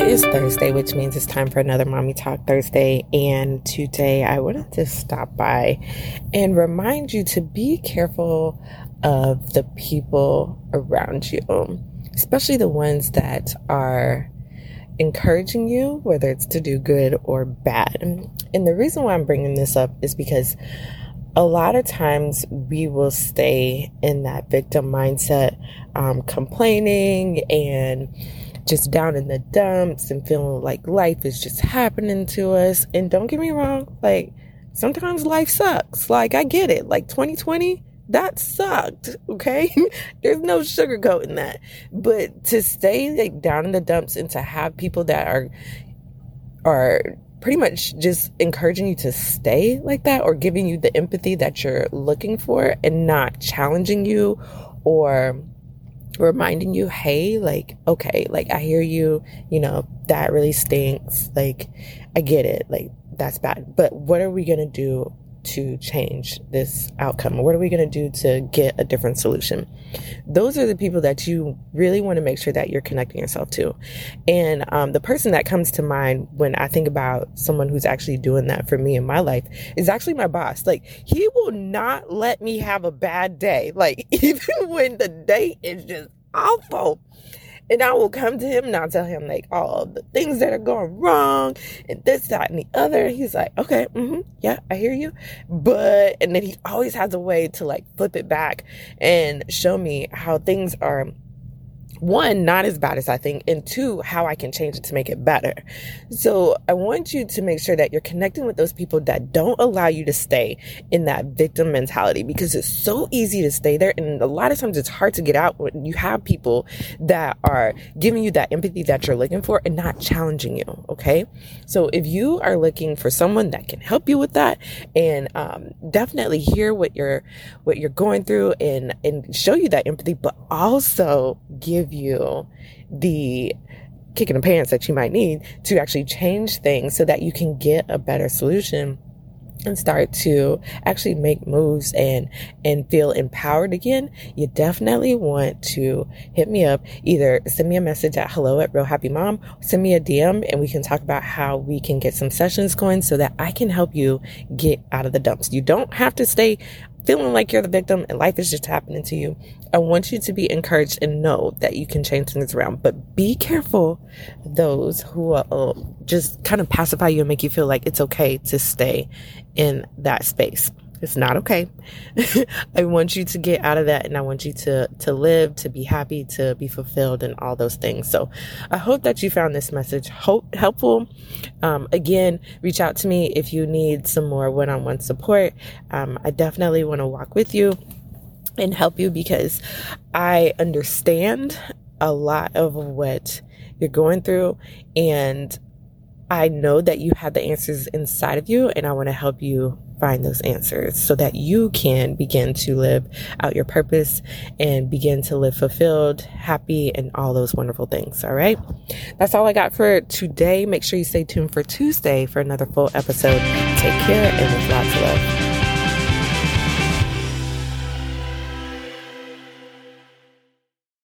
It is Thursday, which means it's time for another Mommy Talk Thursday. And today I wanted to stop by and remind you to be careful of the people around you, especially the ones that are encouraging you, whether it's to do good or bad. And the reason why I'm bringing this up is because a lot of times we will stay in that victim mindset, um, complaining and just down in the dumps and feeling like life is just happening to us. And don't get me wrong, like sometimes life sucks. Like I get it. Like 2020, that sucked. Okay. There's no sugarcoating that. But to stay like down in the dumps and to have people that are are pretty much just encouraging you to stay like that or giving you the empathy that you're looking for and not challenging you or reminding you, hey, like, okay, like I hear you, you know, that really stinks. Like, I get it. Like, that's bad. But what are we going to do to change this outcome? What are we going to do to get a different solution? Those are the people that you really want to make sure that you're connecting yourself to. And um, the person that comes to mind when I think about someone who's actually doing that for me in my life is actually my boss. Like, he will not let me have a bad day. Like, even when the day is just awful and I will come to him and I'll tell him like all the things that are going wrong and this, that, and the other. He's like, okay, mm-hmm, yeah, I hear you. But, and then he always has a way to like flip it back and show me how things are one, not as bad as I think, and two, how I can change it to make it better. So I want you to make sure that you're connecting with those people that don't allow you to stay in that victim mentality because it's so easy to stay there. And a lot of times it's hard to get out when you have people that are giving you that empathy that you're looking for and not challenging you. Okay. So if you are looking for someone that can help you with that and um, definitely hear what you're, what you're going through and, and show you that empathy, but also give give you the kick in the pants that you might need to actually change things so that you can get a better solution and start to actually make moves and and feel empowered again you definitely want to hit me up. Either send me a message at hello at real happy mom send me a dm and we can talk about how we can get some sessions going so that i can help you get out of the dumps. You don't have to stay feeling like you're the victim and life is just happening to you, I want you to be encouraged and know that you can change things around. But be careful those who are, uh, just kind of pacify you and make you feel like it's okay to stay in that space. It's not okay. I want you to get out of that and I want you to, to live, to be happy, to be fulfilled and all those things. So I hope that you found this message hope, helpful. Um, again, reach out to me if you need some more one-on-one support. Um, I definitely want to walk with you and help you because I understand a lot of what you're going through and I know that you have the answers inside of you and I want to help you find those answers so that you can begin to live out your purpose and begin to live fulfilled, happy, and all those wonderful things. All right. That's all I got for today. Make sure you stay tuned for Tuesday for another full episode. Take care and with lots of love.